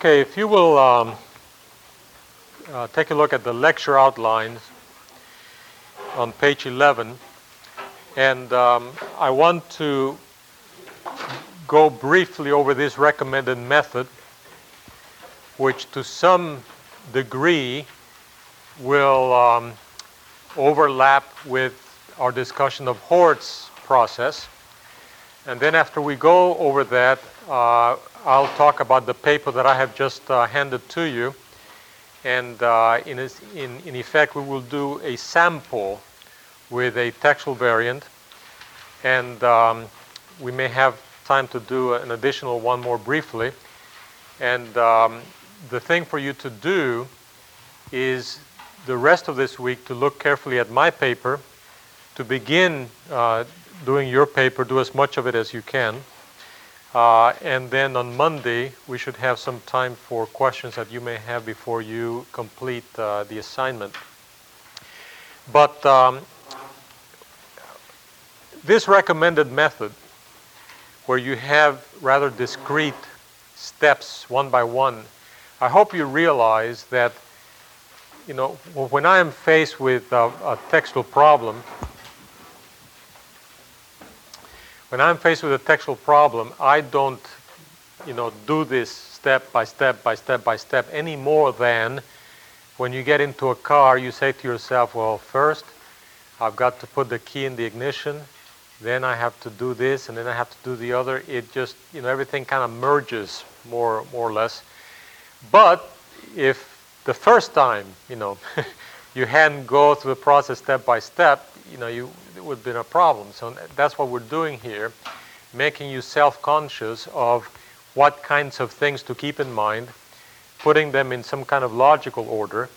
Okay, if you will um, uh, take a look at the lecture outlines on page 11, and um, I want to go briefly over this recommended method, which to some degree will um, overlap with our discussion of Hort's process. And then after we go over that, uh, I'll talk about the paper that I have just uh, handed to you. And uh, in, in, in effect, we will do a sample with a textual variant. And um, we may have time to do an additional one more briefly. And um, the thing for you to do is the rest of this week to look carefully at my paper, to begin uh, doing your paper, do as much of it as you can. Uh, and then on Monday, we should have some time for questions that you may have before you complete uh, the assignment. But um, this recommended method, where you have rather discrete steps one by one, I hope you realize that, you know, when I am faced with a, a textual problem, when I'm faced with a textual problem, I don't, you know, do this step by step by step by step any more than when you get into a car, you say to yourself, well, first, I've got to put the key in the ignition, then I have to do this, and then I have to do the other. It just, you know, everything kind of merges more, more or less. But if the first time, you know, you hadn't go through the process step by step, you know, you it would have been a problem. So that's what we're doing here, making you self-conscious of what kinds of things to keep in mind, putting them in some kind of logical order,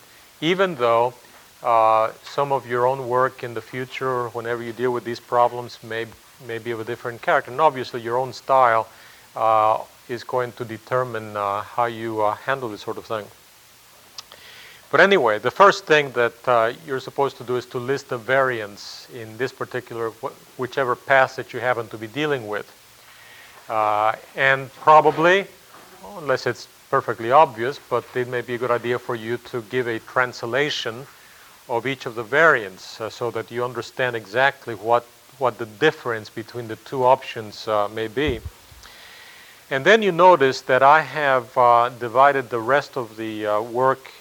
even though uh, some of your own work in the future, whenever you deal with these problems, may, may be of a different character. And obviously, your own style uh, is going to determine uh, how you uh, handle this sort of thing. But anyway, the first thing that uh, you're supposed to do is to list the variants in this particular, wh- whichever passage you happen to be dealing with. Uh, and probably, unless it's perfectly obvious, but it may be a good idea for you to give a translation of each of the variants uh, so that you understand exactly what, what the difference between the two options uh, may be. And then you notice that I have uh, divided the rest of the uh, work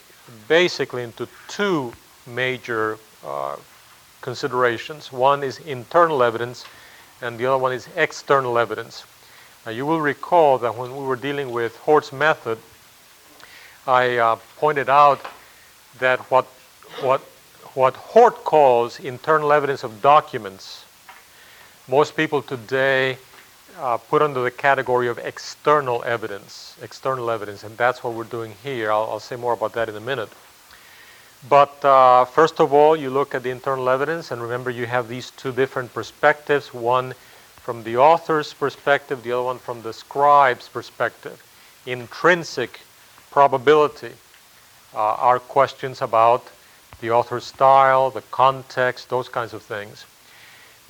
basically into two major uh, considerations. One is internal evidence, and the other one is external evidence. Now, you will recall that when we were dealing with Hort's method, I uh, pointed out that what, what, what Hort calls internal evidence of documents, most people today uh, put under the category of external evidence, external evidence, and that's what we're doing here. I'll, I'll say more about that in a minute. But uh, first of all, you look at the internal evidence, and remember you have these two different perspectives one from the author's perspective, the other one from the scribe's perspective. Intrinsic probability uh, are questions about the author's style, the context, those kinds of things.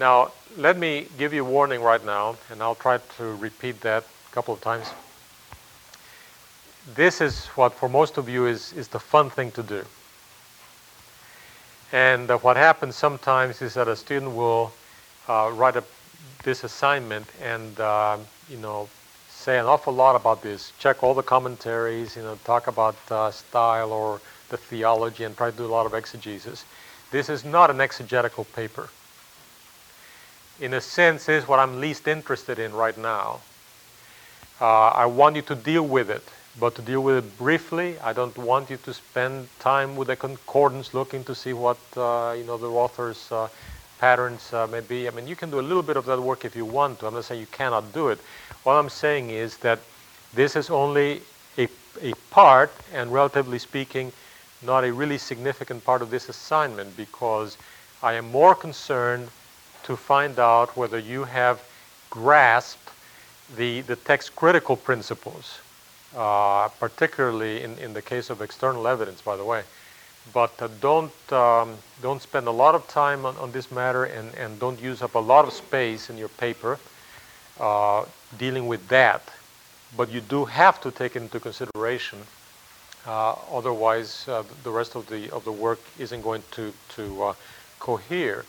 Now, let me give you a warning right now, and I'll try to repeat that a couple of times. This is what, for most of you, is, is the fun thing to do. And uh, what happens sometimes is that a student will uh, write a, this assignment and, uh, you know, say an awful lot about this, check all the commentaries, you know, talk about uh, style or the theology and try to do a lot of exegesis. This is not an exegetical paper in a sense, is what I'm least interested in right now. Uh, I want you to deal with it, but to deal with it briefly. I don't want you to spend time with the concordance looking to see what uh, you know the author's uh, patterns uh, may be. I mean, you can do a little bit of that work if you want to. I'm not saying you cannot do it. All I'm saying is that this is only a, a part, and relatively speaking, not a really significant part of this assignment because I am more concerned to find out whether you have grasped the, the text critical principles, uh, particularly in, in the case of external evidence, by the way. But uh, don't, um, don't spend a lot of time on, on this matter and, and don't use up a lot of space in your paper uh, dealing with that. But you do have to take it into consideration, uh, otherwise uh, the rest of the, of the work isn't going to, to uh, cohere.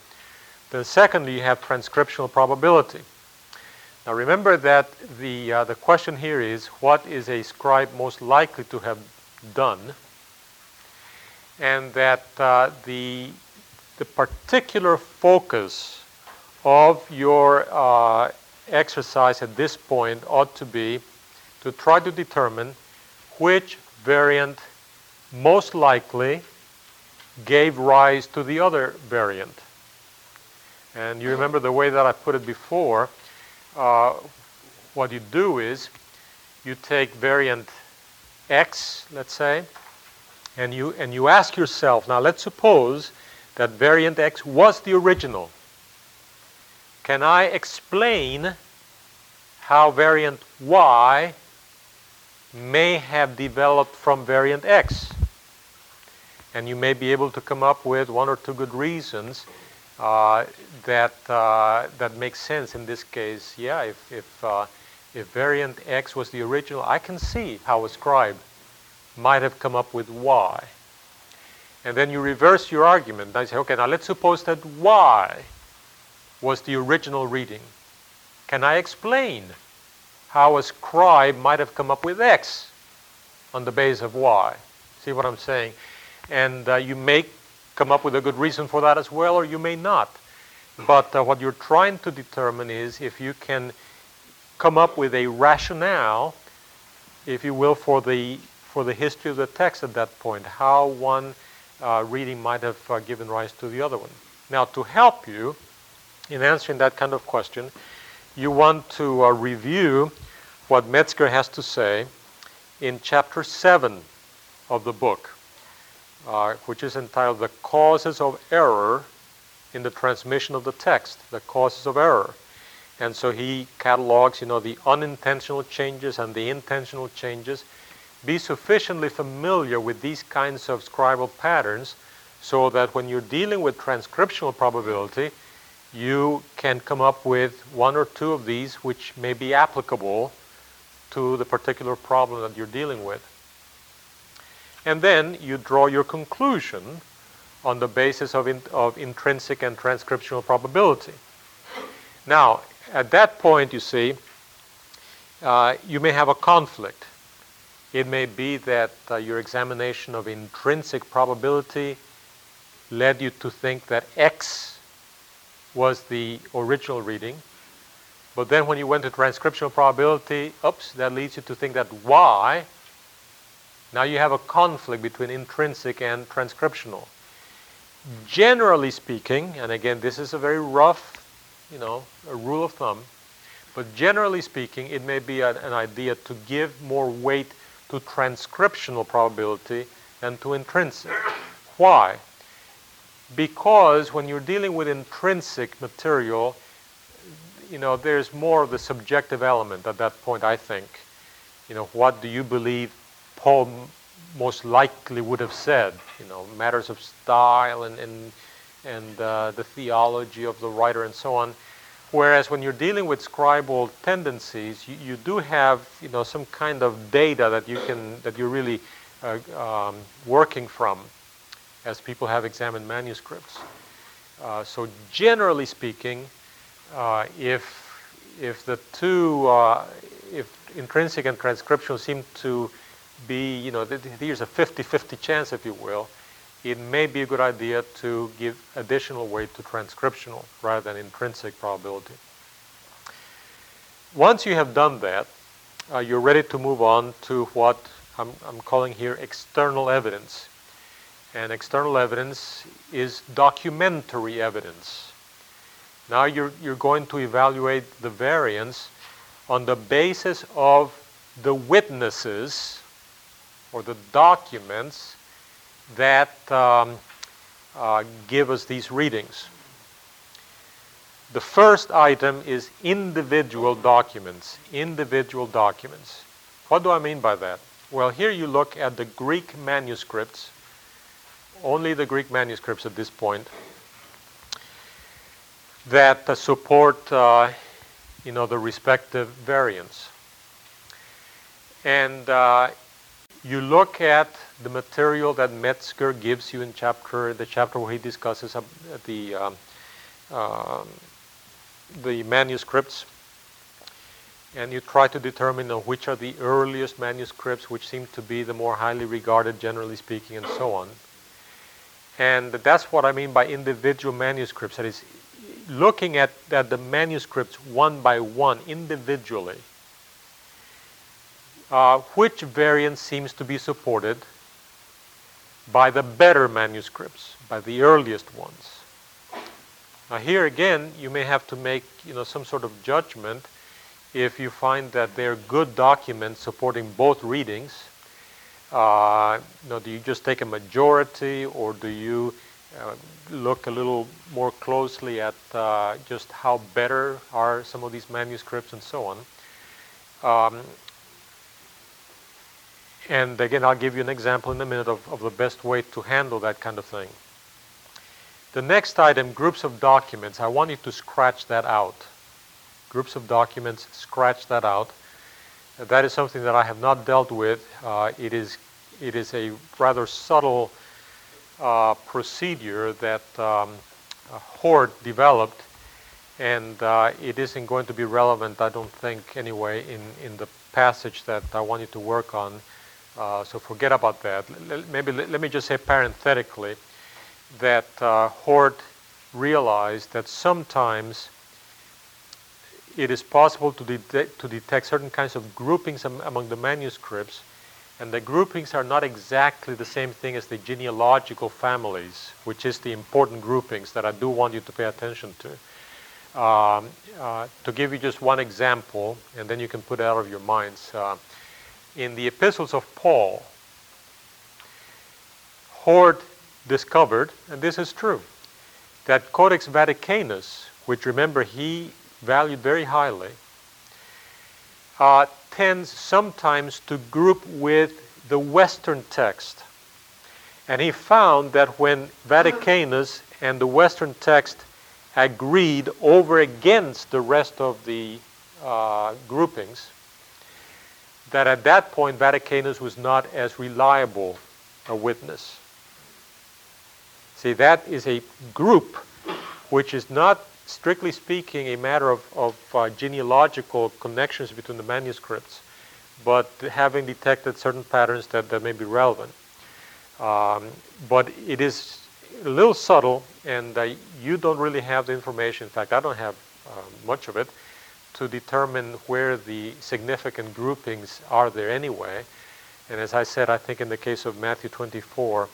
Then secondly, you have transcriptional probability. Now remember that the, uh, the question here is, what is a scribe most likely to have done? And that uh, the, the particular focus of your uh, exercise at this point ought to be to try to determine which variant most likely gave rise to the other variant. And you remember the way that I put it before, uh, what you do is you take variant X, let's say, and you, and you ask yourself, now let's suppose that variant X was the original. Can I explain how variant Y may have developed from variant X? And you may be able to come up with one or two good reasons uh, that uh, that makes sense in this case. Yeah, if if uh, if variant X was the original, I can see how a scribe might have come up with Y. And then you reverse your argument. I say, okay, now let's suppose that Y was the original reading. Can I explain how a scribe might have come up with X on the base of Y? See what I'm saying? And uh, you may come up with a good reason for that as well, or you may not. But uh, what you're trying to determine is if you can come up with a rationale, if you will, for the for the history of the text at that point, how one uh, reading might have uh, given rise to the other one. Now, to help you in answering that kind of question, you want to uh, review what Metzger has to say in chapter 7 of the book uh, which is entitled The Causes of Error in the Transmission of the Text, the Causes of Error. And so he catalogs, you know, the unintentional changes and the intentional changes. Be sufficiently familiar with these kinds of scribal patterns so that when you're dealing with transcriptional probability, you can come up with one or two of these which may be applicable to the particular problem that you're dealing with and then you draw your conclusion on the basis of, in, of intrinsic and transcriptional probability. Now, at that point, you see, uh, you may have a conflict. It may be that uh, your examination of intrinsic probability led you to think that X was the original reading. But then when you went to transcriptional probability, oops, that leads you to think that Y now you have a conflict between intrinsic and transcriptional. Generally speaking, and again, this is a very rough, you know, a rule of thumb, but generally speaking, it may be an, idea to give more weight to transcriptional probability than to intrinsic. Why? Because when you're dealing with intrinsic material, you know, there's more of the subjective element at that point, I think. You know, what do you believe Paul most likely would have said, you know, matters of style and, and, and uh, the theology of the writer and so on. Whereas when you're dealing with scribal tendencies, you, you do have, you know, some kind of data that you can, that you're really uh, um, working from as people have examined manuscripts. Uh, so generally speaking, uh, if, if the two, uh, if intrinsic and transcriptional seem to be, you know, here's a 50-50 chance, if you will, it may be a good idea to give additional weight to transcriptional rather than intrinsic probability. Once you have done that, uh, you're ready to move on to what I'm, I'm calling here external evidence. And external evidence is documentary evidence. Now you're, you're going to evaluate the variance on the basis of the witnesses or the documents that um, uh, give us these readings. The first item is individual documents. Individual documents. What do I mean by that? Well, here you look at the Greek manuscripts, only the Greek manuscripts at this point, that uh, support uh, you know, the respective variants. And uh, you look at the material that Metzger gives you in chapter the chapter where he discusses the um, uh, the manuscripts, and you try to determine which are the earliest manuscripts, which seem to be the more highly regarded, generally speaking, and so on. And that's what I mean by individual manuscripts. That is, looking at, at the manuscripts one by one, individually uh, which variant seems to be supported by the better manuscripts, by the earliest ones. Now here again, you may have to make you know some sort of judgment if you find that they're good documents supporting both readings. Uh, you know, do you just take a majority, or do you uh, look a little more closely at uh, just how better are some of these manuscripts and so on? Um, and again, I'll give you an example in a minute of, of the best way to handle that kind of thing. The next item, groups of documents, I want you to scratch that out. Groups of documents, scratch that out. That is something that I have not dealt with. Uh, it, is, it is a rather subtle uh, procedure that um, Hort developed, and uh, it isn't going to be relevant, I don't think, anyway, in, in the passage that I want you to work on. Uh, so forget about that. Maybe let me just say parenthetically that uh, Hort realized that sometimes it is possible to, de- to detect certain kinds of groupings am- among the manuscripts, and the groupings are not exactly the same thing as the genealogical families, which is the important groupings that I do want you to pay attention to. Um, uh, to give you just one example, and then you can put it out of your minds. Uh, in the epistles of Paul, Hort discovered, and this is true, that Codex Vaticanus, which remember he valued very highly, uh, tends sometimes to group with the Western text. And he found that when Vaticanus and the Western text agreed over against the rest of the uh, groupings, that at that point Vaticanus was not as reliable a witness. See, that is a group which is not, strictly speaking, a matter of, of uh, genealogical connections between the manuscripts, but having detected certain patterns that, that may be relevant. Um, but it is a little subtle, and uh, you don't really have the information. In fact, I don't have uh, much of it to determine where the significant groupings are there anyway. And as I said, I think in the case of Matthew 24,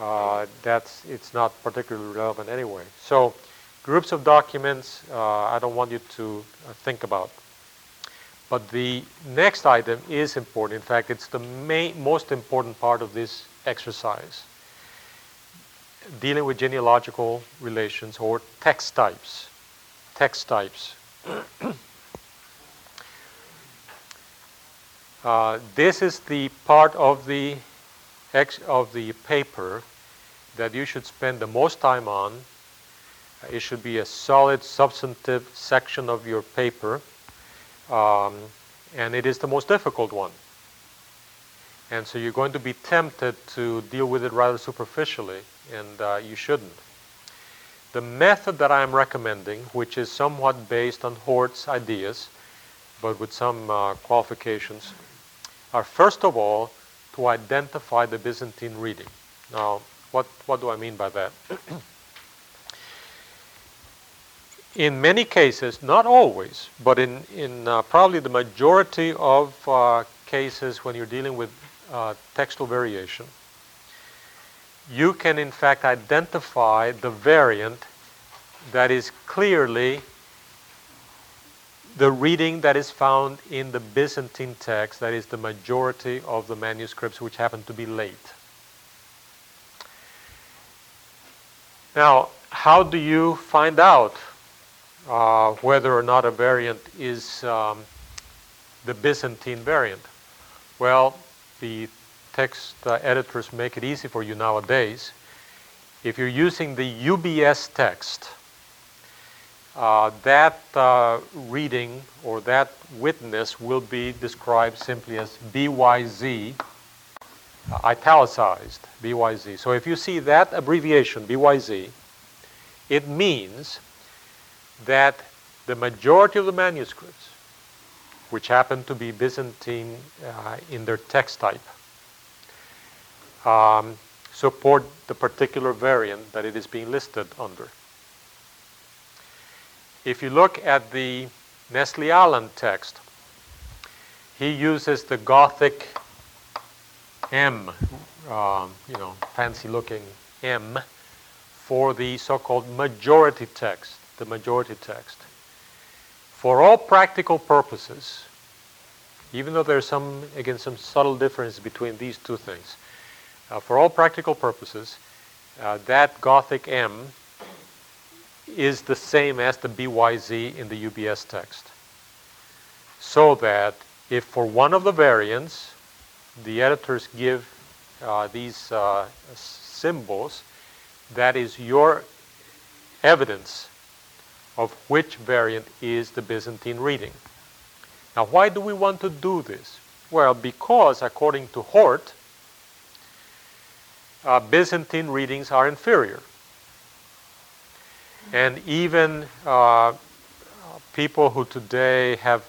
uh, that's it's not particularly relevant anyway. So, groups of documents, uh, I don't want you to uh, think about. But the next item is important. In fact, it's the main, most important part of this exercise. Dealing with genealogical relations or text types. Text types. Uh, this is the part of the ex- of the paper that you should spend the most time on. Uh, it should be a solid, substantive section of your paper, um, and it is the most difficult one. And so you're going to be tempted to deal with it rather superficially, and uh, you shouldn't. The method that I am recommending, which is somewhat based on Hort's ideas, but with some uh, qualifications, are first of all to identify the Byzantine reading. Now, what, what do I mean by that? in many cases, not always, but in, in uh, probably the majority of uh, cases when you're dealing with uh, textual variation, you can in fact identify the variant that is clearly the reading that is found in the Byzantine text, that is the majority of the manuscripts which happen to be late. Now, how do you find out uh, whether or not a variant is um, the Byzantine variant? Well, the text uh, editors make it easy for you nowadays. If you're using the UBS text, uh, that uh, reading or that witness will be described simply as BYZ, uh, italicized BYZ. So if you see that abbreviation, BYZ, it means that the majority of the manuscripts, which happen to be Byzantine uh, in their text type, um, support the particular variant that it is being listed under. If you look at the Nestle Aland text, he uses the Gothic M, um, you know, fancy looking M, for the so called majority text, the majority text. For all practical purposes, even though there's some, again, some subtle difference between these two things, uh, for all practical purposes, uh, that Gothic M is the same as the BYZ in the UBS text. So that if for one of the variants, the editors give uh, these uh, symbols, that is your evidence of which variant is the Byzantine reading. Now, why do we want to do this? Well, because according to Hort, uh, Byzantine readings are inferior. And even uh, people who today have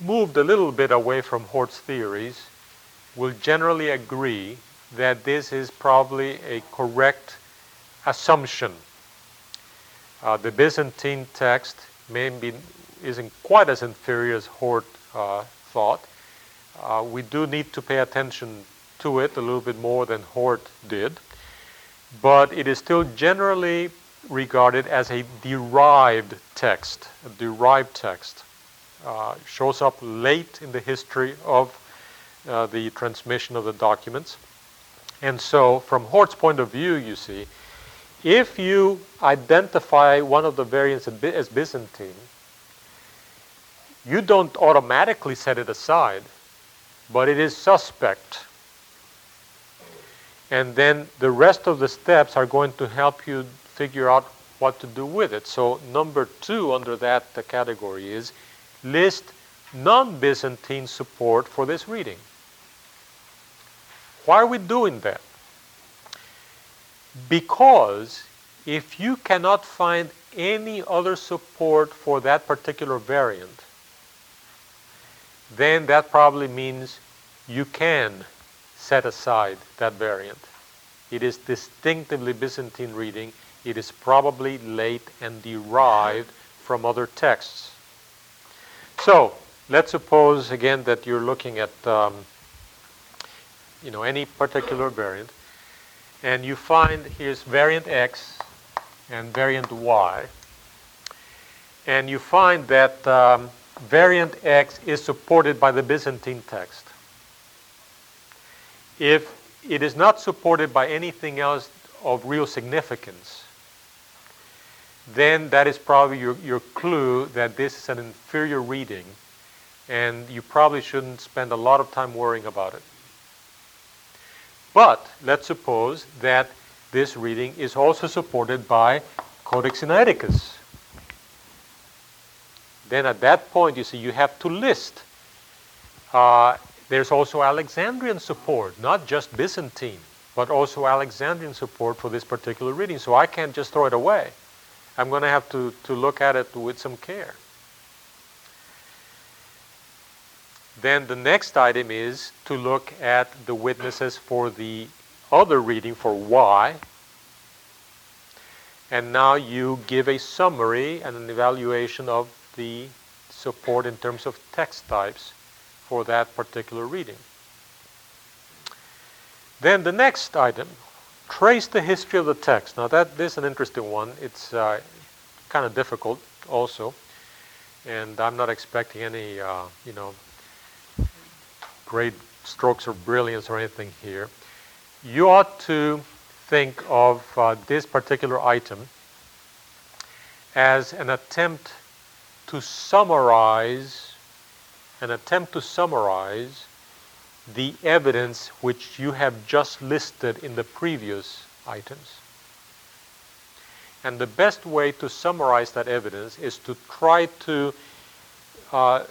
moved a little bit away from Hort's theories will generally agree that this is probably a correct assumption. Uh, the Byzantine text maybe isn't quite as inferior as Hort uh, thought. Uh, we do need to pay attention to it a little bit more than Hort did, but it is still generally regarded as a derived text. A derived text uh, shows up late in the history of uh, the transmission of the documents. And so, from Hort's point of view, you see, if you identify one of the variants as Byzantine, you don't automatically set it aside, but it is suspect. And then the rest of the steps are going to help you figure out what to do with it. So, number two under that category is list non Byzantine support for this reading. Why are we doing that? Because if you cannot find any other support for that particular variant, then that probably means you can set aside that variant. It is distinctively Byzantine reading it is probably late and derived from other texts. So, let's suppose again that you're looking at um, you know any particular variant, and you find here's variant X and variant Y, and you find that um, variant X is supported by the Byzantine text. If it is not supported by anything else of real significance, then that is probably your, your clue that this is an inferior reading and you probably shouldn't spend a lot of time worrying about it. But let's suppose that this reading is also supported by Codex Sinaiticus. Then at that point, you see, you have to list. Uh, there's also Alexandrian support, not just Byzantine, but also Alexandrian support for this particular reading. So I can't just throw it away. I'm going to have to, to look at it with some care. Then the next item is to look at the witnesses for the other reading for Y. And now you give a summary and an evaluation of the support in terms of text types for that particular reading. Then the next item trace the history of the text. Now that this is an interesting one. It's uh, kind of difficult also, and I'm not expecting any, uh, you know, great strokes of brilliance or anything here. You ought to think of uh, this particular item as an attempt to summarize, an attempt to summarize the evidence which you have just listed in the previous items. And the best way to summarize that evidence is to try to uh,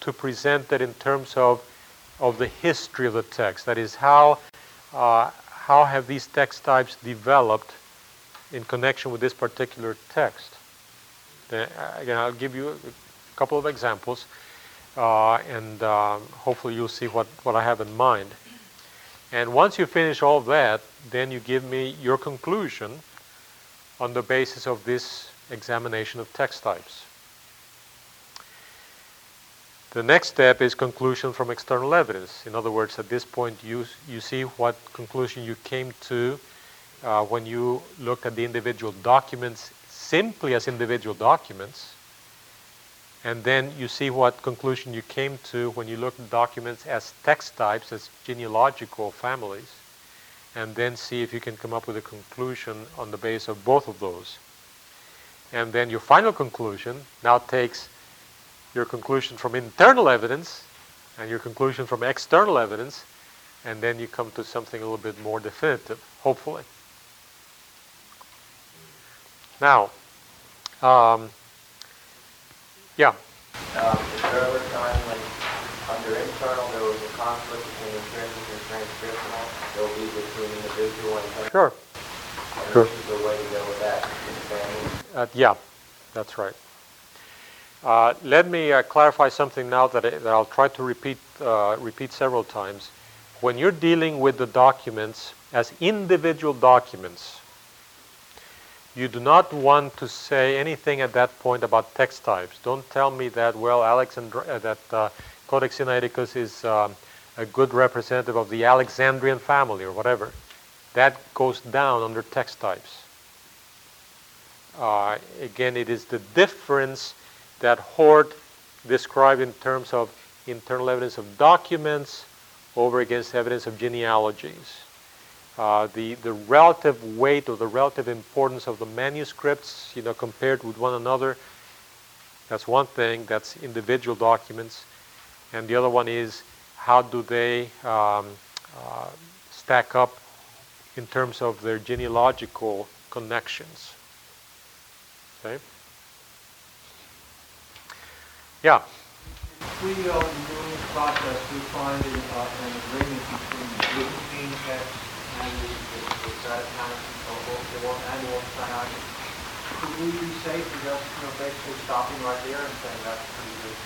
to present it in terms of of the history of the text. That is, how uh, how have these text types developed in connection with this particular text? Uh, again, I'll give you a couple of examples, and um, hopefully you'll see what, what I have in mind. And once you finish all that, then you give me your conclusion on the basis of this examination of text types. The next step is conclusion from external evidence. In other words, at this point, you, you see what conclusion you came to uh, when you looked at the individual documents simply as individual documents, and then you see what conclusion you came to when you looked at documents as text types, as genealogical families, and then see if you can come up with a conclusion on the basis of both of those. And then your final conclusion now takes your conclusion from internal evidence and your conclusion from external evidence, and then you come to something a little bit more definitive, hopefully. Now, um, yeah. Um, is there ever a time when, under internal, there was a conflict between intrinsic and transcriptional? There'll be between individual and Sure. And Sure. this is the way to go with that in the family. Uh, yeah, that's right. Uh, let me uh, clarify something now that, I, that I'll try to repeat, uh, repeat several times. When you're dealing with the documents as individual documents, you do not want to say anything at that point about text types. Don't tell me that, well, Alexandr- uh, that uh, Codex Sinaiticus is um, a good representative of the Alexandrian family or whatever. That goes down under text types. Uh, again, it is the difference that Hort described in terms of internal evidence of documents over against evidence of genealogies. Uh, the, the relative weight or the relative importance of the manuscripts, you know, compared with one another, that's one thing, that's individual documents. And the other one is how do they um, uh, stack up in terms of their genealogical connections. Okay? Yeah. We, uh, during this process, we find uh, an agreement between the Byzantine text we be safe just, basically stopping right there and saying that's pretty good?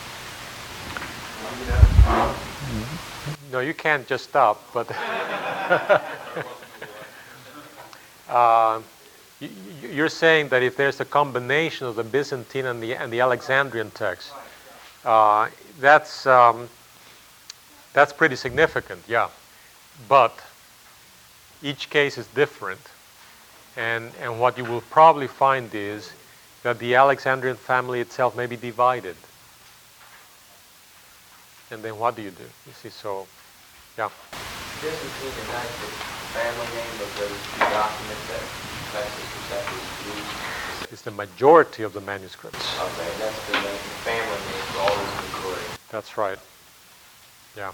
You No, you can't just stop, but uh, you, you- you're saying that if there's a combination of the Byzantine and the, and the Alexandrian text, uh, that's, um, that's pretty significant, yeah. But each case is different, and, and what you will probably find is that the Alexandrian family itself may be divided. And then what do you do? You see, so, yeah. Byzantine is the family name of those two documents that Textus Receptus used. It's the majority of the manuscripts. Okay, that's the family name for all these majority. That's right. Yeah.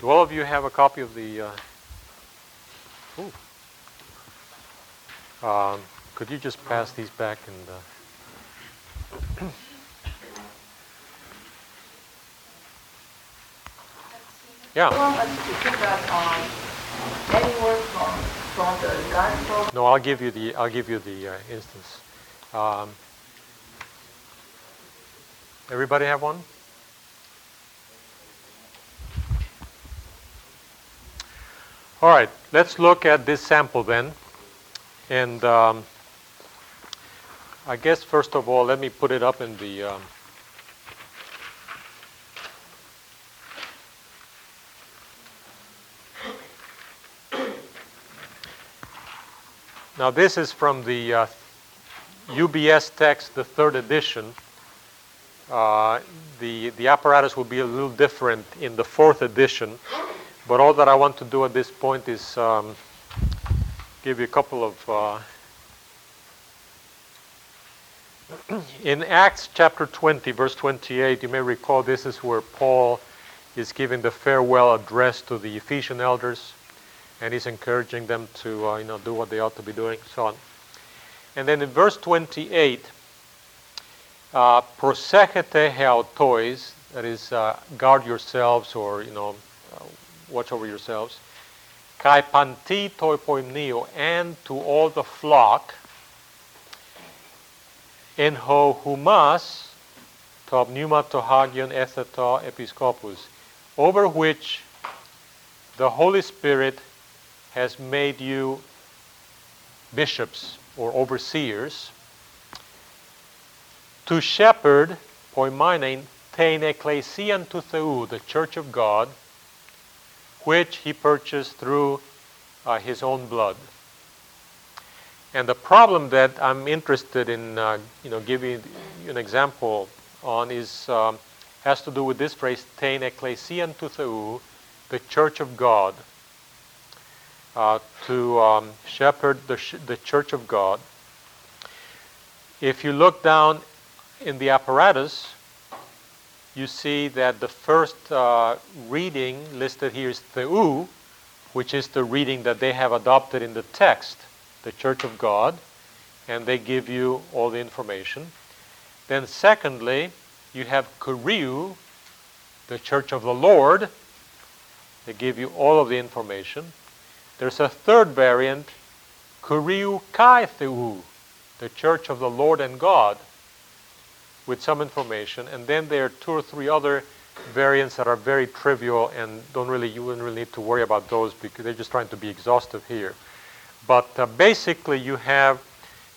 Do all of you have a copy of the? Uh, ooh. Um, could you just pass these back and? Uh, yeah. want us to pick up on anywhere from, from the gospel No, I'll give you the. I'll give you the uh, instance. Um, everybody have one? All right, let's look at this sample then. And um, I guess first of all, let me put it up in the. Um, now, this is from the uh, UBS text, the third edition, uh, the, the apparatus will be a little different in the fourth edition. But all that I want to do at this point is um, give you a couple of. Uh, in Acts chapter 20, verse 28, you may recall this is where Paul is giving the farewell address to the Ephesian elders, and he's encouraging them to, uh, you know, do what they ought to be doing, so on. And then in verse 28, uh, prosechete heautois, that is, uh, guard yourselves or, you know, watch over yourselves, kai panti toi and to all the flock, en ho humas, top pneuma to hagion etheta episcopus, over which the Holy Spirit has made you bishops or overseers. To shepherd, poimainen, tein ecclesian to Theu, the church of God, which he purchased through uh, his own blood. And the problem that I'm interested in, uh, you know, giving you an example on is um, has to do with this phrase, tein Theu, the church of God, uh, to um, shepherd the, sh- the church of God. If you look down in the apparatus, you see that the first uh, reading listed here is Theu, which is the reading that they have adopted in the text, the Church of God, and they give you all the information. Then, secondly, you have Kuriu, the Church of the Lord. They give you all of the information. There's a third variant, Kuriu Kai Theu, the Church of the Lord and God with some information, and then there are two or three other variants that are very trivial and don't really you wouldn't really need to worry about those because they're just trying to be exhaustive here. But uh, basically, you have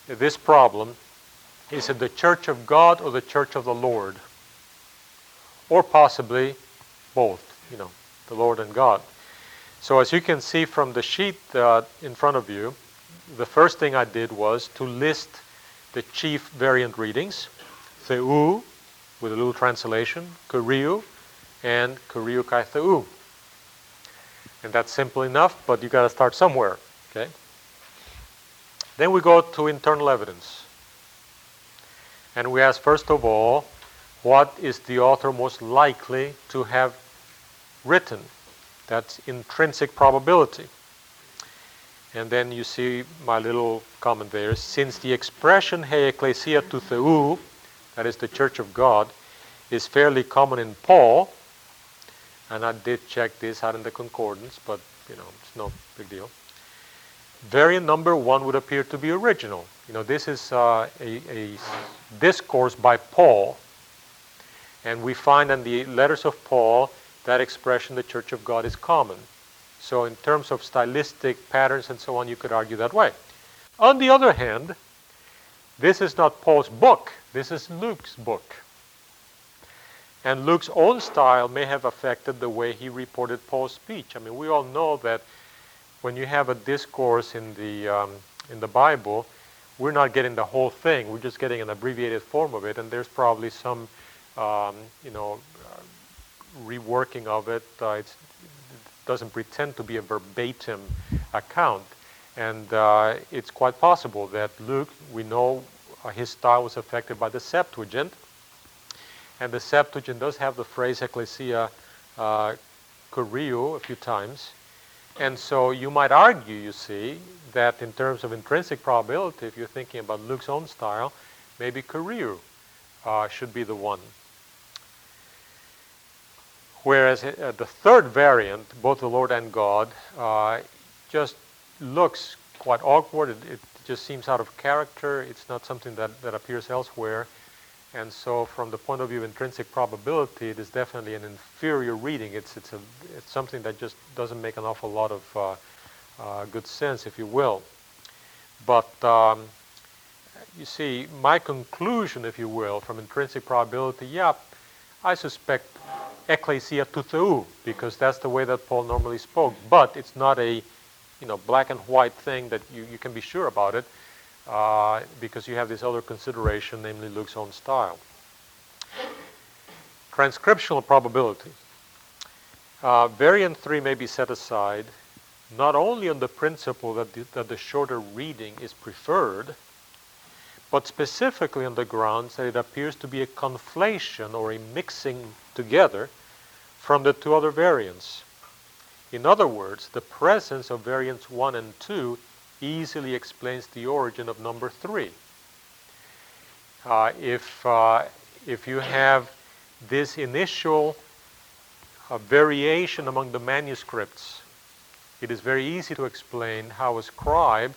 this problem: is it the Church of God or the Church of the Lord, or possibly both? You know, the Lord and God. So as you can see from the sheet uh, in front of you, the first thing I did was to list the chief variant readings Theu, with a little translation, Kuriu, and Kuriu Kai Theu. And that's simple enough, but you got to start somewhere. Okay. Then we go to internal evidence. And we ask, first of all, what is the author most likely to have written? That's intrinsic probability. And then you see my little comment there. Since the expression he ecclesia to Theu that is the Church of God, is fairly common in Paul, and I did check this out in the concordance, but you know it's no big deal. Variant number one would appear to be original. You know, this is uh, a, a discourse by Paul, and we find in the letters of Paul that expression, the Church of God, is common. So, in terms of stylistic patterns and so on, you could argue that way. On the other hand, this is not Paul's book. This is Luke's book. And Luke's own style may have affected the way he reported Paul's speech. I mean, we all know that when you have a discourse in the, um, in the Bible, we're not getting the whole thing. We're just getting an abbreviated form of it, and there's probably some, um, you know, uh, reworking of it. Uh, it doesn't pretend to be a verbatim account. And uh, it's quite possible that Luke, we know his style was affected by the Septuagint. And the Septuagint does have the phrase ecclesia uh, a few times. And so you might argue, you see, that in terms of intrinsic probability, if you're thinking about Luke's own style, maybe kuriou uh, should be the one. Whereas uh, the third variant, both the Lord and God, uh, just looks quite awkward. It, it, just seems out of character. It's not something that, that appears elsewhere. And so, from the point of view of intrinsic probability, it is definitely an inferior reading. It's, it's, a, it's something that just doesn't make an awful lot of uh, uh, good sense, if you will. But um, you see, my conclusion, if you will, from intrinsic probability, yeah, I suspect ecclesia to because that's the way that Paul normally spoke. But it's not a you know, black and white thing that you, you can be sure about it. uh, because you have this other consideration, namely Luke's own style. Transcriptional probability. Uh, variant 3 may be set aside not only on the principle that the, that the shorter reading is preferred, but specifically on the grounds that it appears to be a conflation or a mixing together from the two other variants. In other words, the presence of variants 1 and 2 easily explains the origin of number 3. Uh, if, uh, if you have this initial uh, variation among the manuscripts, it is very easy to explain how a scribe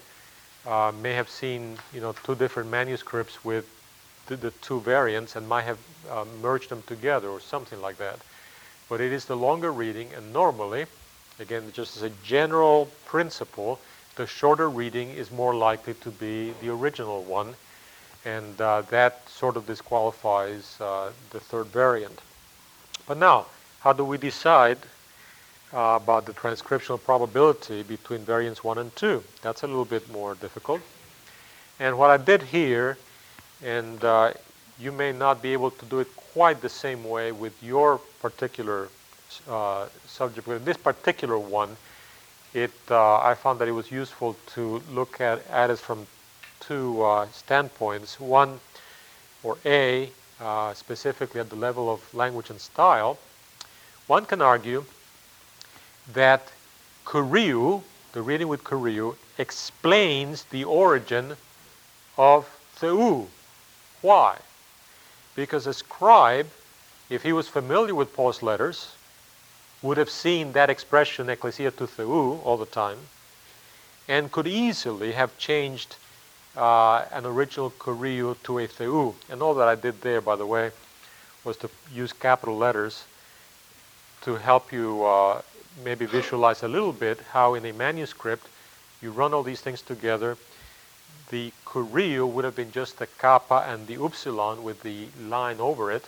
uh, may have seen you know, two different manuscripts with the, the two variants and might have uh, merged them together or something like that. But it is the longer reading, and normally, again, just as a general principle, the shorter reading is more likely to be the original one, and uh, that sort of disqualifies uh, the third variant. But now, how do we decide uh, about the transcriptional probability between variants 1 and 2? That's a little bit more difficult. And what I did here, and uh, you may not be able to do it quite the same way with your particular uh, subject. With this particular one, it uh, I found that it was useful to look at, at it from two uh, standpoints. One, or A, specifically at the level of language and style. One can argue that Kuriu, the reading with Kuriu, explains the origin of Theu. Why? Because a scribe, if he was familiar with Paul's letters, would have seen that expression ecclesia to theou all the time and could easily have changed uh, an original kuriou to a theou. And all that I did there, by the way, was to use capital letters to help you uh, maybe visualize a little bit how in a manuscript you run all these things together the kuriou would have been just the kappa and the upsilon with the line over it.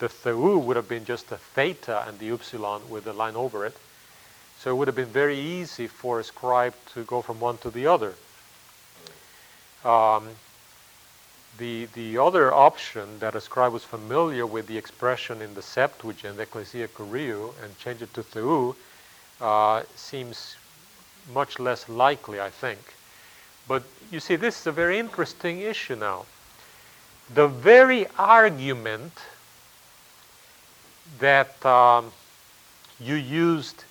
The theu would have been just the theta and the upsilon with the line over it. So it would have been very easy for a scribe to go from one to the other. Um, the, the other option that a scribe was familiar with the expression in the Septuagint, Ecclesia Kuriou, and change it to Theu, uh, seems much less likely, I think. But you see, this is a very interesting issue now. The very argument that um, you used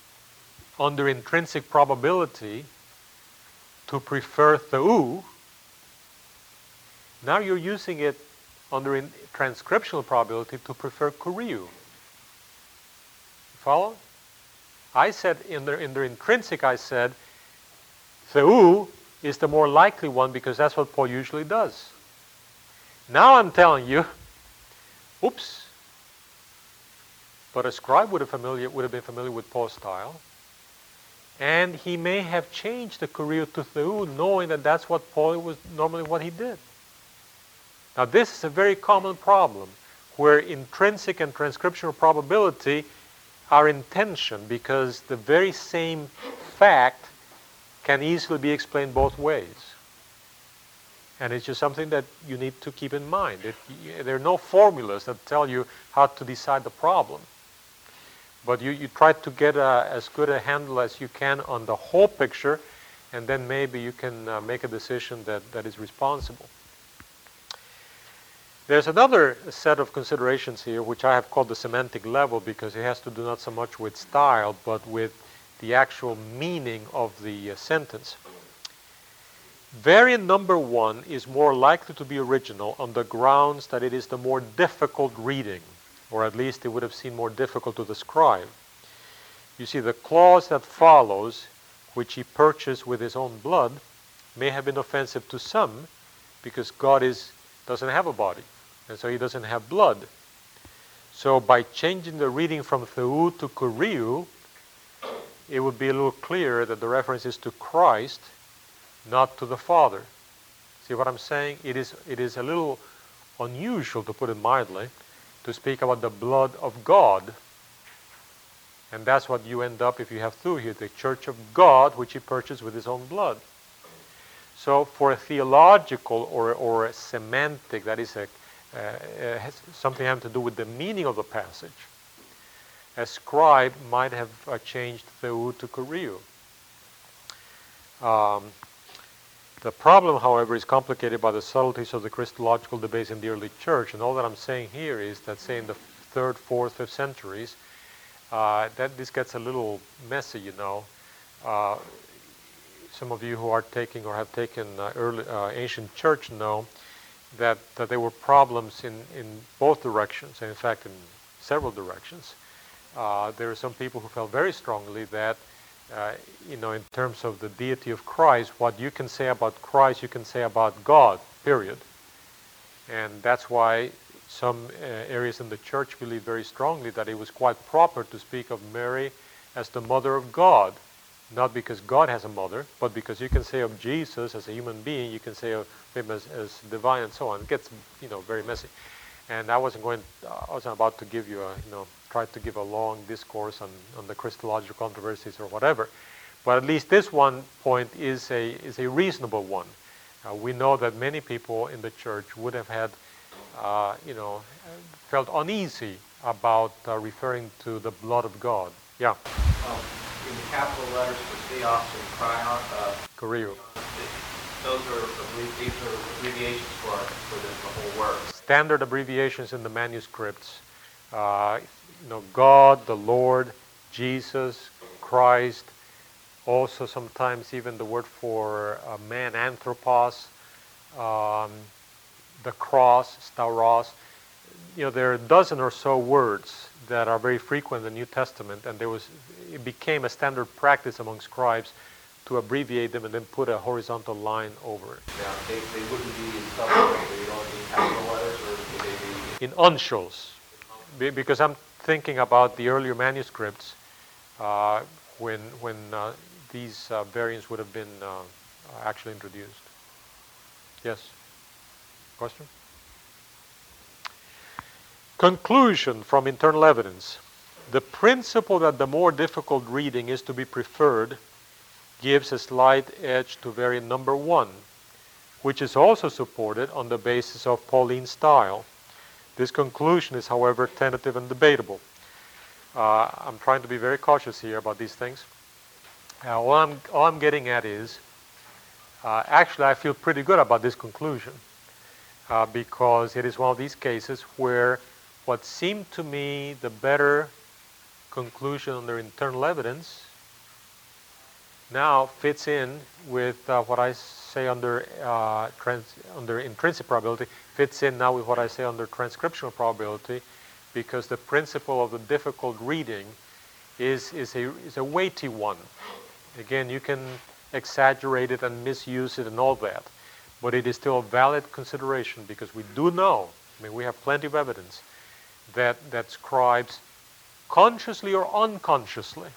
under intrinsic probability to prefer the theu, now you're using it under transcriptional probability to prefer kuriou. Follow? I said in the, in the intrinsic, I said the theu is the more likely one because that's what Paul usually does. Now I'm telling you, oops. But a scribe would have, familiar, would have been familiar with Paul's style. And he may have changed the kuriou to Theu, knowing that that's what Paul was normally what he did. Now, this is a very common problem where intrinsic and transcriptional probability are in tension because the very same fact can easily be explained both ways. And it's just something that you need to keep in mind. It, there are no formulas that tell you how to decide the problem. But you, you try to get a, as good a handle as you can on the whole picture, and then maybe you can uh, make a decision that, that is responsible. There's another set of considerations here, which I have called the semantic level because it has to do not so much with style, but with the actual meaning of the uh, sentence. Variant number one is more likely to be original on the grounds that it is the more difficult reading, or at least it would have seemed more difficult to describe. You see, the clause that follows, which he purchased with his own blood, may have been offensive to some because God is, doesn't have a body, and so he doesn't have blood. So by changing the reading from Theu to Kuriou, it would be a little clearer that the reference is to Christ, not to the Father. See what I'm saying? It is, it is a little unusual, to put it mildly, to speak about the blood of God. And that's what you end up if you have through here the church of God, which he purchased with his own blood. So for a theological or, or a semantic, that is a, uh, uh, something having to do with the meaning of the passage, a scribe might have uh, changed Theu to Kuriou. Um, the problem, however, is complicated by the subtleties of the Christological debates in the early church. And all that I'm saying here is that, say, in the third, fourth, fifth centuries, uh, that this gets a little messy, you know. Uh, some of you who are taking or have taken uh, early uh, ancient church know that, that there were problems in, in both directions, and in fact, in several directions. Uh, there are some people who felt very strongly that uh, you know, in terms of the deity of Christ, what you can say about Christ, you can say about God, period. And that's why some uh, areas in the church believe very strongly that it was quite proper to speak of Mary as the mother of God, not because God has a mother, but because you can say of Jesus as a human being, you can say of him as, as divine and so on. It gets, you know, very messy. And I wasn't going, I wasn't about to give you a, you know, try to give a long discourse on, on the Christological controversies or whatever. But at least this one point is a, is a reasonable one. Uh, we know that many people in the church would have had, uh, you know, felt uneasy about uh, referring to the blood of God. Yeah. Um, in the capital letters for Theos and Cryon, uh, those are these are abbreviations for for the, the whole work. Standard abbreviations in the manuscripts. You know, God, the Lord, Jesus, Christ. Also, sometimes even the word for uh, man, anthropos, um, the cross, stauros. You know, there are a dozen or so words that are very frequent in the New Testament, and there was it became a standard practice among scribes to abbreviate them and then put a horizontal line over it. Yeah, they, they wouldn't be in substance. They don't be capital letters, or would they be in uncials, Be- because I'm thinking about the earlier manuscripts uh, when when uh, these uh, variants would have been uh, actually introduced. Yes. Question. Conclusion from internal evidence. The principle that the more difficult reading is to be preferred gives a slight edge to variant number one, which is also supported on the basis of Pauline style. This conclusion is, however, tentative and debatable. Uh, I'm trying to be very cautious here about these things. Uh, all, I'm, all I'm getting at is, uh, actually, I feel pretty good about this conclusion uh, because it is one of these cases where what seemed to me the better conclusion under internal evidence now fits in with uh, what I say under uh, trans- under intrinsic probability fits in now with what I say under transcriptional probability because the principle of the difficult reading is is a is a weighty one. Again, you can exaggerate it and misuse it and all that, but it is still a valid consideration because we do know. I mean, we have plenty of evidence that that scribes, consciously or unconsciously,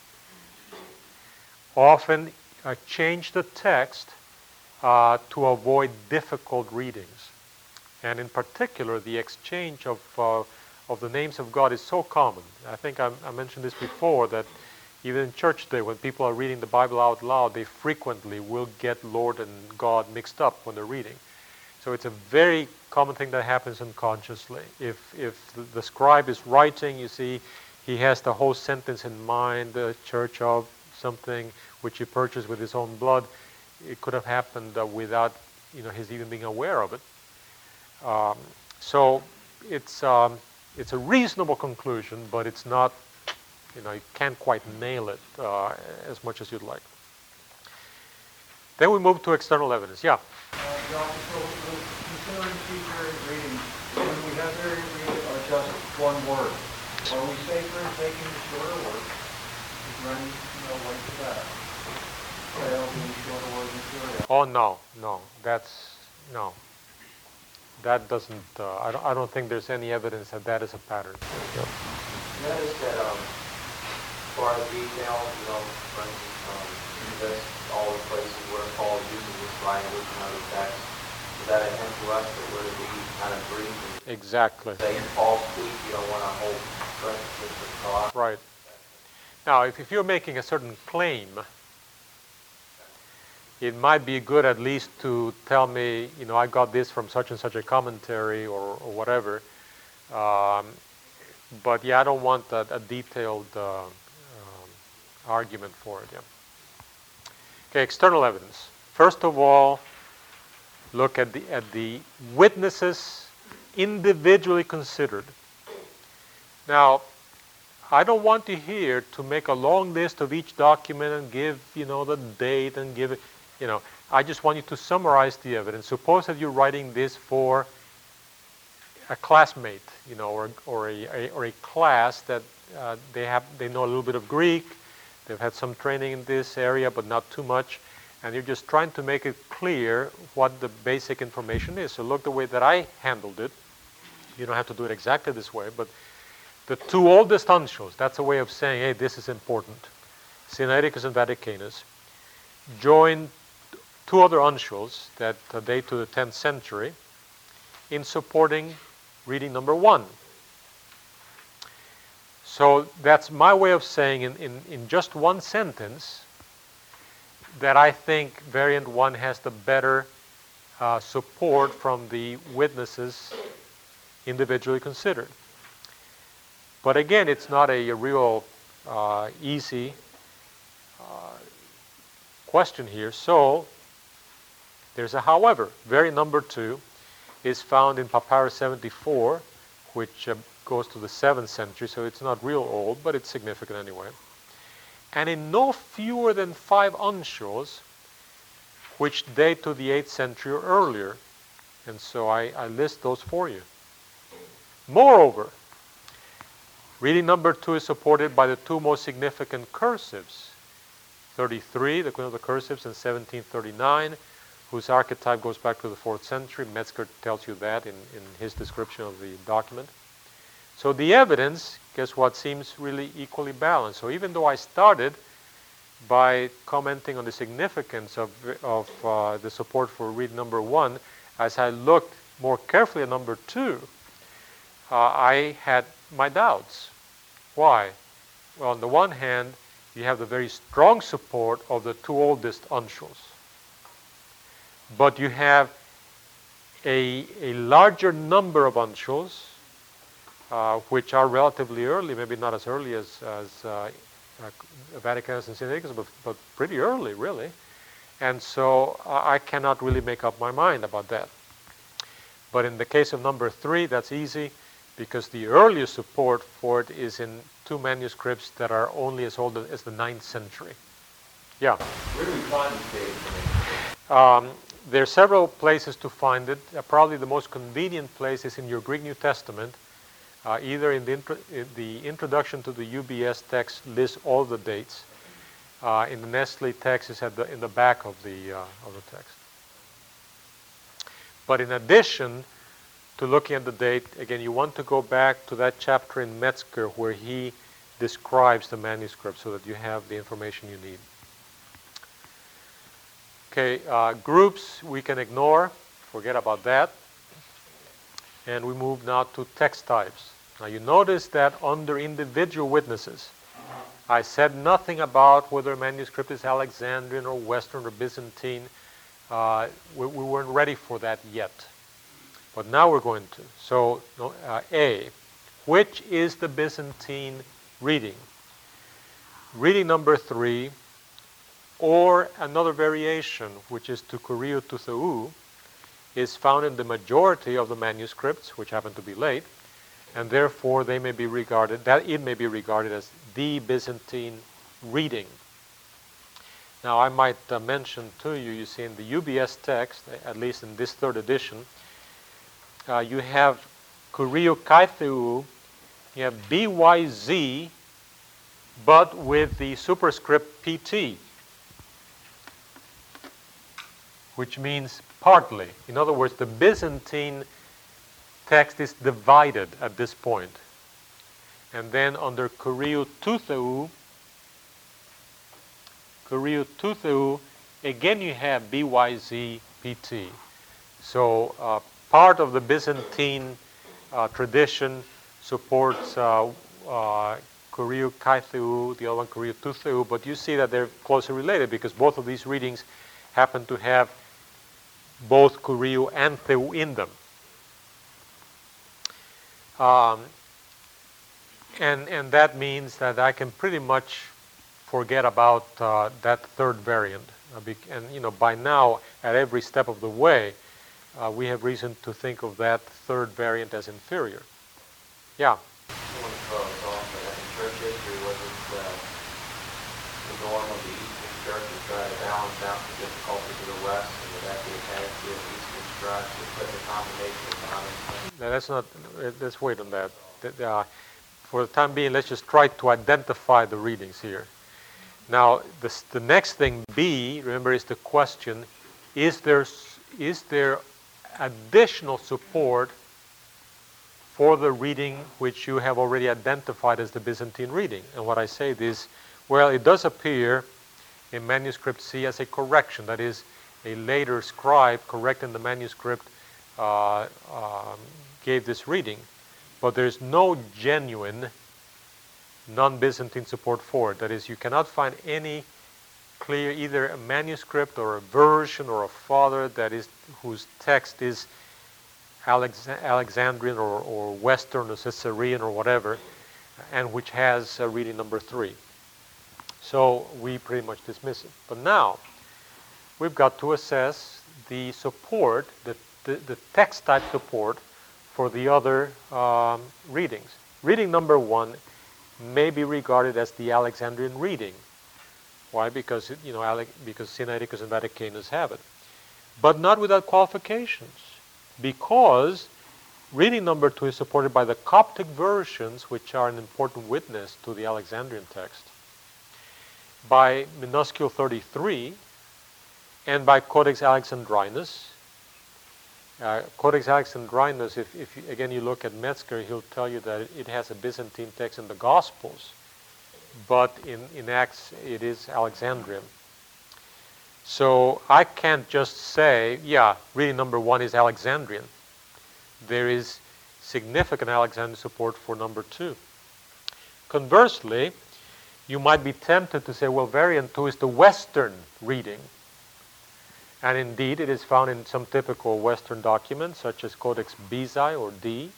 often uh, change the text uh, to avoid difficult readings. And in particular, the exchange of, uh, of the names of God is so common. I think I, I, mentioned this before that even in church today, when people are reading the Bible out loud, they frequently will get Lord and God mixed up when they're reading. So it's a very common thing that happens unconsciously. If, if the, the scribe is writing, you see, he has the whole sentence in mind, the church of something which he purchased with his own blood, it could have happened uh, without you know his even being aware of it. Um, so it's um, it's a reasonable conclusion, but it's not you know you can't quite nail it uh, as much as you'd like. Then we move to external evidence. Yeah. Uh, just one word, are we safer in taking the shorter word? Any, you know, to that? Fail being shorter word material? Oh no, no, that's no. That doesn't. Uh, I don't. I don't think there's any evidence that that is a pattern. Yep. Notice that um, for the detail, you know, for instance, um, list all the places where Paul uses this language and other texts. Is that a hint to us that we're to be kind of brief Exactly. say false speak? You don't want to hold parentheses with thought. Right. Now, if, if you're making a certain claim, it might be good at least to tell me, you know, I got this from such and such a commentary or, or whatever. Um, but yeah, I don't want a, a detailed uh, um, argument for it. Yeah. Okay, external evidence. First of all, look at the at the witnesses individually considered. Now, I don't want you here to make a long list of each document and give, you know, the date and give it, you know. I just want you to summarize the evidence. Suppose that you're writing this for a classmate, you know, or, or, a, a or a class that uh, they have, they know a little bit of Greek, they've had some training in this area, but not too much, and you're just trying to make it clear what the basic information is. So look the way that I handled it. You don't have to do it exactly this way, but the two oldest uncials, that's a way of saying, hey, this is important. Sinaiticus and Vaticanus joined two other uncials that date to the 10th century in supporting reading number one. So that's my way of saying in, in, in just one sentence that I think variant one has the better uh, support from the witnesses individually considered. But again, it's not a, a real uh, easy uh, question here. So there's a however. Very number two is found in Papyrus 74, which uh, goes to the 7th century, so it's not real old, but it's significant anyway. And in no fewer than five uncials, which date to the 8th century or earlier. And so I, I list those for you. Moreover, reading number two is supported by the two most significant cursives 33, the Queen of the Cursives, and 1739 whose archetype goes back to the fourth century. Metzger tells you that in, in his description of the document. So the evidence, guess what, seems really equally balanced. So even though I started by commenting on the significance of, of uh, the support for read number one, as I looked more carefully at number two, uh, I had my doubts. Why? Well, on the one hand, you have the very strong support of the two oldest uncials but you have a, a larger number of uncials, uh, which are relatively early, maybe not as early as, as uh, uh, Vaticanus and Sinaiticus, but, but pretty early, really. And so I cannot really make up my mind about that. But in the case of number three, that's easy because the earliest support for it is in two manuscripts that are only as old as the ninth century. Yeah. Where do we find the date? Um, there are several places to find it. Uh, probably the most convenient place is in your Greek New Testament. Uh, either in the, intro- in the, introduction to the UBS text lists all the dates. Uh, in the Nestle text is at the, in the back of the, uh, of the text. But in addition to looking at the date, again, you want to go back to that chapter in Metzger where he describes the manuscript so that you have the information you need. Okay, uh, groups we can ignore, forget about that. And we move now to text types. Now you notice that under individual witnesses, I said nothing about whether a manuscript is Alexandrian or Western or Byzantine. Uh, we, we, weren't ready for that yet. But now we're going to. So, uh, A, which is the Byzantine reading? Reading number three or another variation, which is to Kuriou to Theou, is found in the majority of the manuscripts, which happen to be late, and therefore they may be regarded, that it may be regarded as the Byzantine reading. Now, I might uh, mention to you, you see in the UBS text, at least in this third edition, uh, you have Kuriou Kai Theou, you have BYZ, but with the superscript PT which means partly. In other words, the Byzantine text is divided at this point. And then under Kuriou Tutheu, Tutheu, again you have BYZPT. So uh, part of the Byzantine uh, tradition supports uh, uh, Kaitheu, the other one Tutheu, but you see that they're closely related because both of these readings happen to have both Kuriu and Theu in them. Um, and, and that means that I can pretty much forget about uh, that third variant. Uh, and you know, by now, at every step of the way, uh, we have reason to think of that third variant as inferior. Yeah. church history, was it uh, the norm of the Eastern Church to try to balance out the difficulties of the West, and would that be a tendency of Eastern Church to put the combination of dominance? No, that's not. Let's wait on that. Uh, for the time being, let's just try to identify the readings here. Now, this, the next thing, B, remember, is the question: Is there is there additional support for the reading which you have already identified as the Byzantine reading. And what I say is, well, it does appear in manuscript C as a correction. That is, a later scribe correcting the manuscript uh, um, gave this reading. But there's no genuine non Byzantine support for it. That is, you cannot find any clear either a manuscript or a version or a father that is whose text is Alex- Alexandrian or, or Western or Caesarean or whatever, and which has a reading number three. So we pretty much dismiss it. But now we've got to assess the support, the, the, the text type support for the other um, readings. Reading number one may be regarded as the Alexandrian reading. Why? Because you know, Alec, because Sinaiticus and Vaticanus have it, but not without qualifications because reading number two is supported by the Coptic versions, which are an important witness to the Alexandrian text, by Minuscule 33, and by Codex Alexandrinus. Uh, Codex Alexandrinus, if, if you, again you look at Metzger, he'll tell you that it has a Byzantine text in the Gospels, but in, in Acts it is Alexandrian. So I can't just say, yeah, reading number one is Alexandrian. There is significant Alexandrian support for number two. Conversely, you might be tempted to say, well, variant two is the Western reading. And indeed, it is found in some typical Western documents, such as Codex Bezae or D,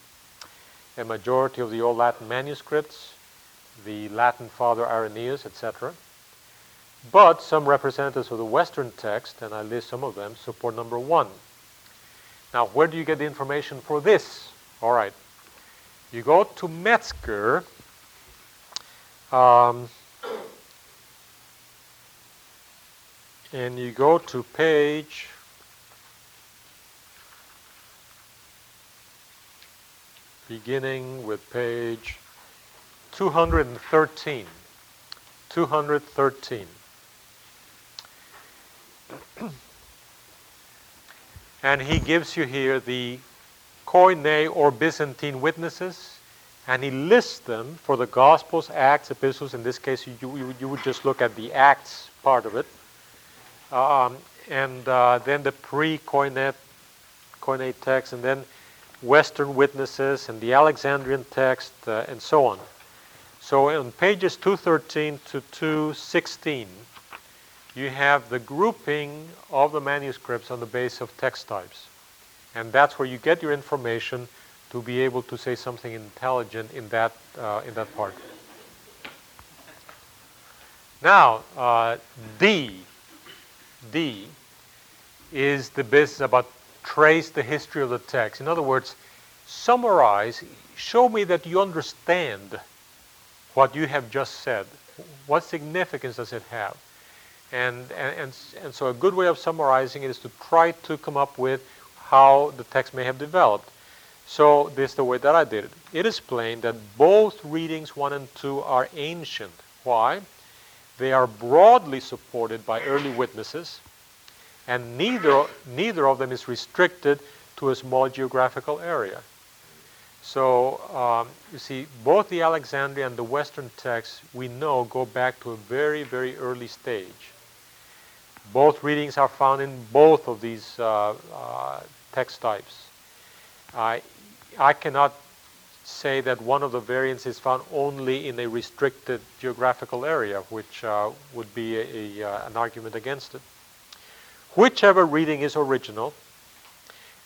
a majority of the Old Latin manuscripts, the Latin Father Irenaeus, etc. But some representatives of the Western text, and I list some of them, support number one. Now, where do you get the information for this? All right. You go to Metzger. Um, and you go to page beginning with page 213. 213. and he gives you here the Koine or Byzantine witnesses, and he lists them for the Gospels, Acts, Epistles. In this case, you, you, you would just look at the Acts part of it. Um, and uh, then the pre-Koine Koine text, and then Western witnesses, and the Alexandrian text, uh, and so on. So on pages 213 to 216, you have the grouping of the manuscripts on the basis of text types. And that's where you get your information to be able to say something intelligent in that, uh, in that part. Now, uh, D, D is the business about trace the history of the text. In other words, summarize, show me that you understand what you have just said. What significance does it have? And, and, and, and so a good way of summarizing it is to try to come up with how the text may have developed. So this is the way that I did it. It is plain that both readings 1 and 2 are ancient. Why? They are broadly supported by early witnesses, and neither, neither of them is restricted to a small geographical area. So um, you see, both the Alexandrian and the Western texts we know go back to a very, very early stage. Both readings are found in both of these uh, uh, text types. I, I cannot say that one of the variants is found only in a restricted geographical area, which uh, would be a, a, uh, an argument against it. whichever reading is original,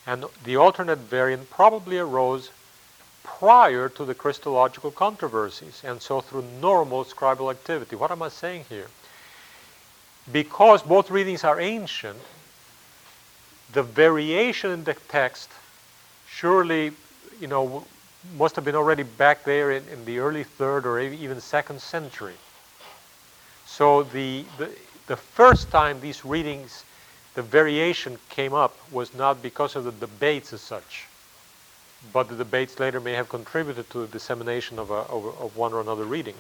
and the alternate variant probably arose prior to the Christological controversies, and so through normal scribal activity. What am I saying here? Because both readings are ancient, the variation in the text surely, you know, must have been already back there in, in the early third or even second century. So the, the, the first time these readings, the variation came up was not because of the debates as such, but the debates later may have contributed to the dissemination of, a, of, of one or another reading.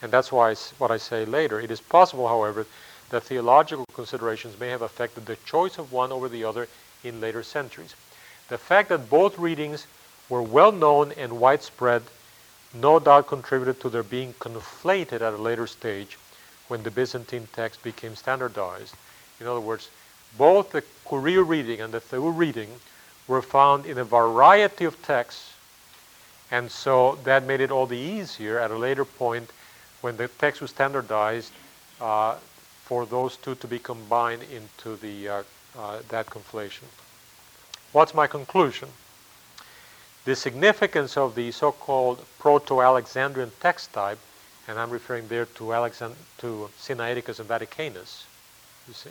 And that's why what I say later. It is possible, however, that theological considerations may have affected the choice of one over the other in later centuries. The fact that both readings were well known and widespread no doubt contributed to their being conflated at a later stage when the Byzantine text became standardized. In other words, both the Kuriou reading and the Theu reading were found in a variety of texts, and so that made it all the easier at a later point when the text was standardized uh, for those two to be combined into the, uh, uh, that conflation. What's my conclusion? The significance of the so-called Proto-Alexandrian text type, and I'm referring there to, Alexand- to Sinaiticus and Vaticanus, you see,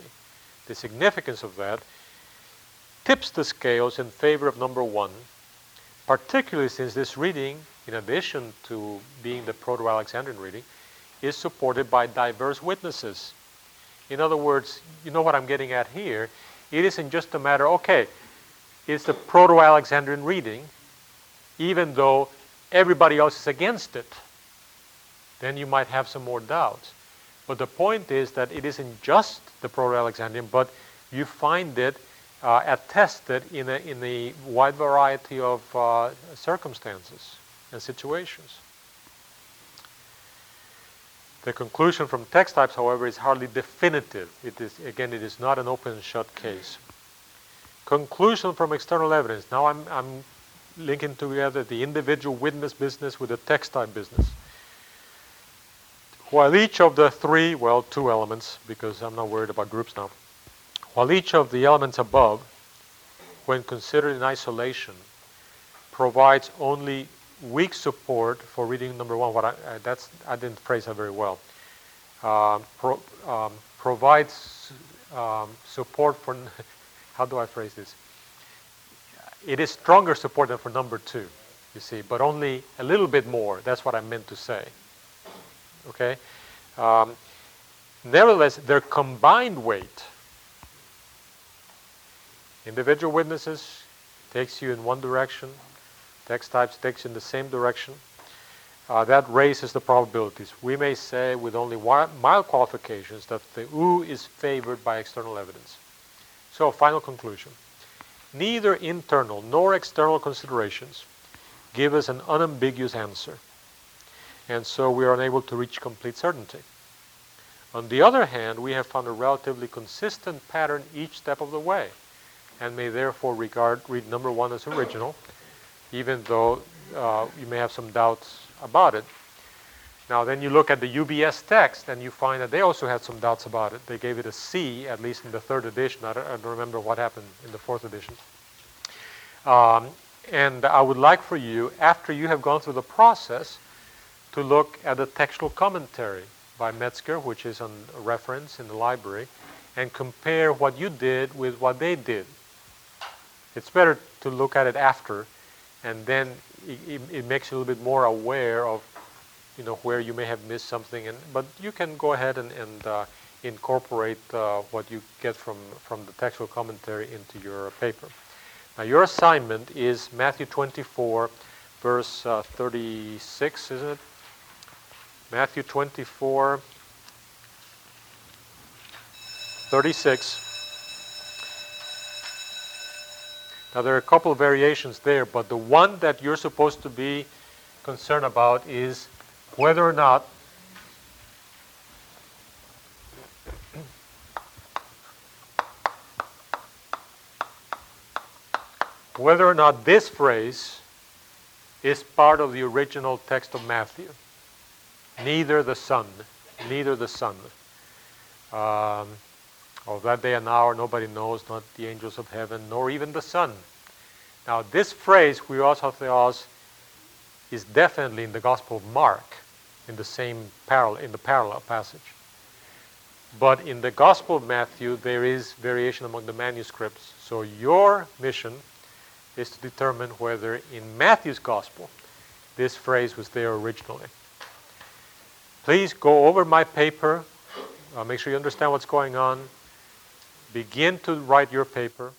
the significance of that tips the scales in favor of number one, particularly since this reading, in addition to being the Proto-Alexandrian reading, is supported by diverse witnesses. In other words, you know what I'm getting at here? It isn't just a matter, okay, it's the Proto Alexandrian reading, even though everybody else is against it. Then you might have some more doubts. But the point is that it isn't just the Proto Alexandrian, but you find it uh, attested in a, in a wide variety of uh, circumstances and situations. The conclusion from text types, however, is hardly definitive. It is, again, it is not an open and shut case. Conclusion from external evidence. Now I'm, I'm linking together the individual witness business with the text type business. While each of the three, well, two elements, because I'm not worried about groups now, while each of the elements above, when considered in isolation, provides only weak support for reading number one. What I, uh, that's I didn't phrase that very well. Uh, pro, um, provides um, support for. how do I phrase this? It is stronger support than for number two, you see, but only a little bit more. That's what I meant to say. Okay. Um, nevertheless, their combined weight. Individual witnesses takes you in one direction, text types takes you in the same direction, uh, that raises the probabilities. We may say with only mild qualifications that the OO is favored by external evidence. So, final conclusion. Neither internal nor external considerations give us an unambiguous answer, and so we are unable to reach complete certainty. On the other hand, we have found a relatively consistent pattern each step of the way, and may therefore regard read number one as original, even though uh, you may have some doubts about it. Now, then you look at the UBS text and you find that they also had some doubts about it. They gave it a C, at least in the third edition. I don't, I don't remember what happened in the fourth edition. Um, and I would like for you, after you have gone through the process, to look at the textual commentary by Metzger, which is on reference in the library, and compare what you did with what they did. It's better to look at it after and then it, it, makes you a little bit more aware of you know where you may have missed something and but you can go ahead and, and uh, incorporate uh, what you get from from the textual commentary into your paper. Now your assignment is matthew 24 verse uh, 36 isn't it? Matthew 24 36 Now there are a couple of variations there, but the one that you're supposed to be concerned about is whether or not whether or not this phrase is part of the original text of Matthew. Neither the sun, neither the sun. Um, Of that day and hour, nobody knows, not the angels of heaven, nor even the sun. Now, this phrase, we also theos, is definitely in the Gospel of Mark, in the same parallel, in the parallel passage. But in the Gospel of Matthew, there is variation among the manuscripts. So your mission is to determine whether in Matthew's Gospel this phrase was there originally. Please go over my paper. Uh, make sure you understand what's going on. Begin to write your paper.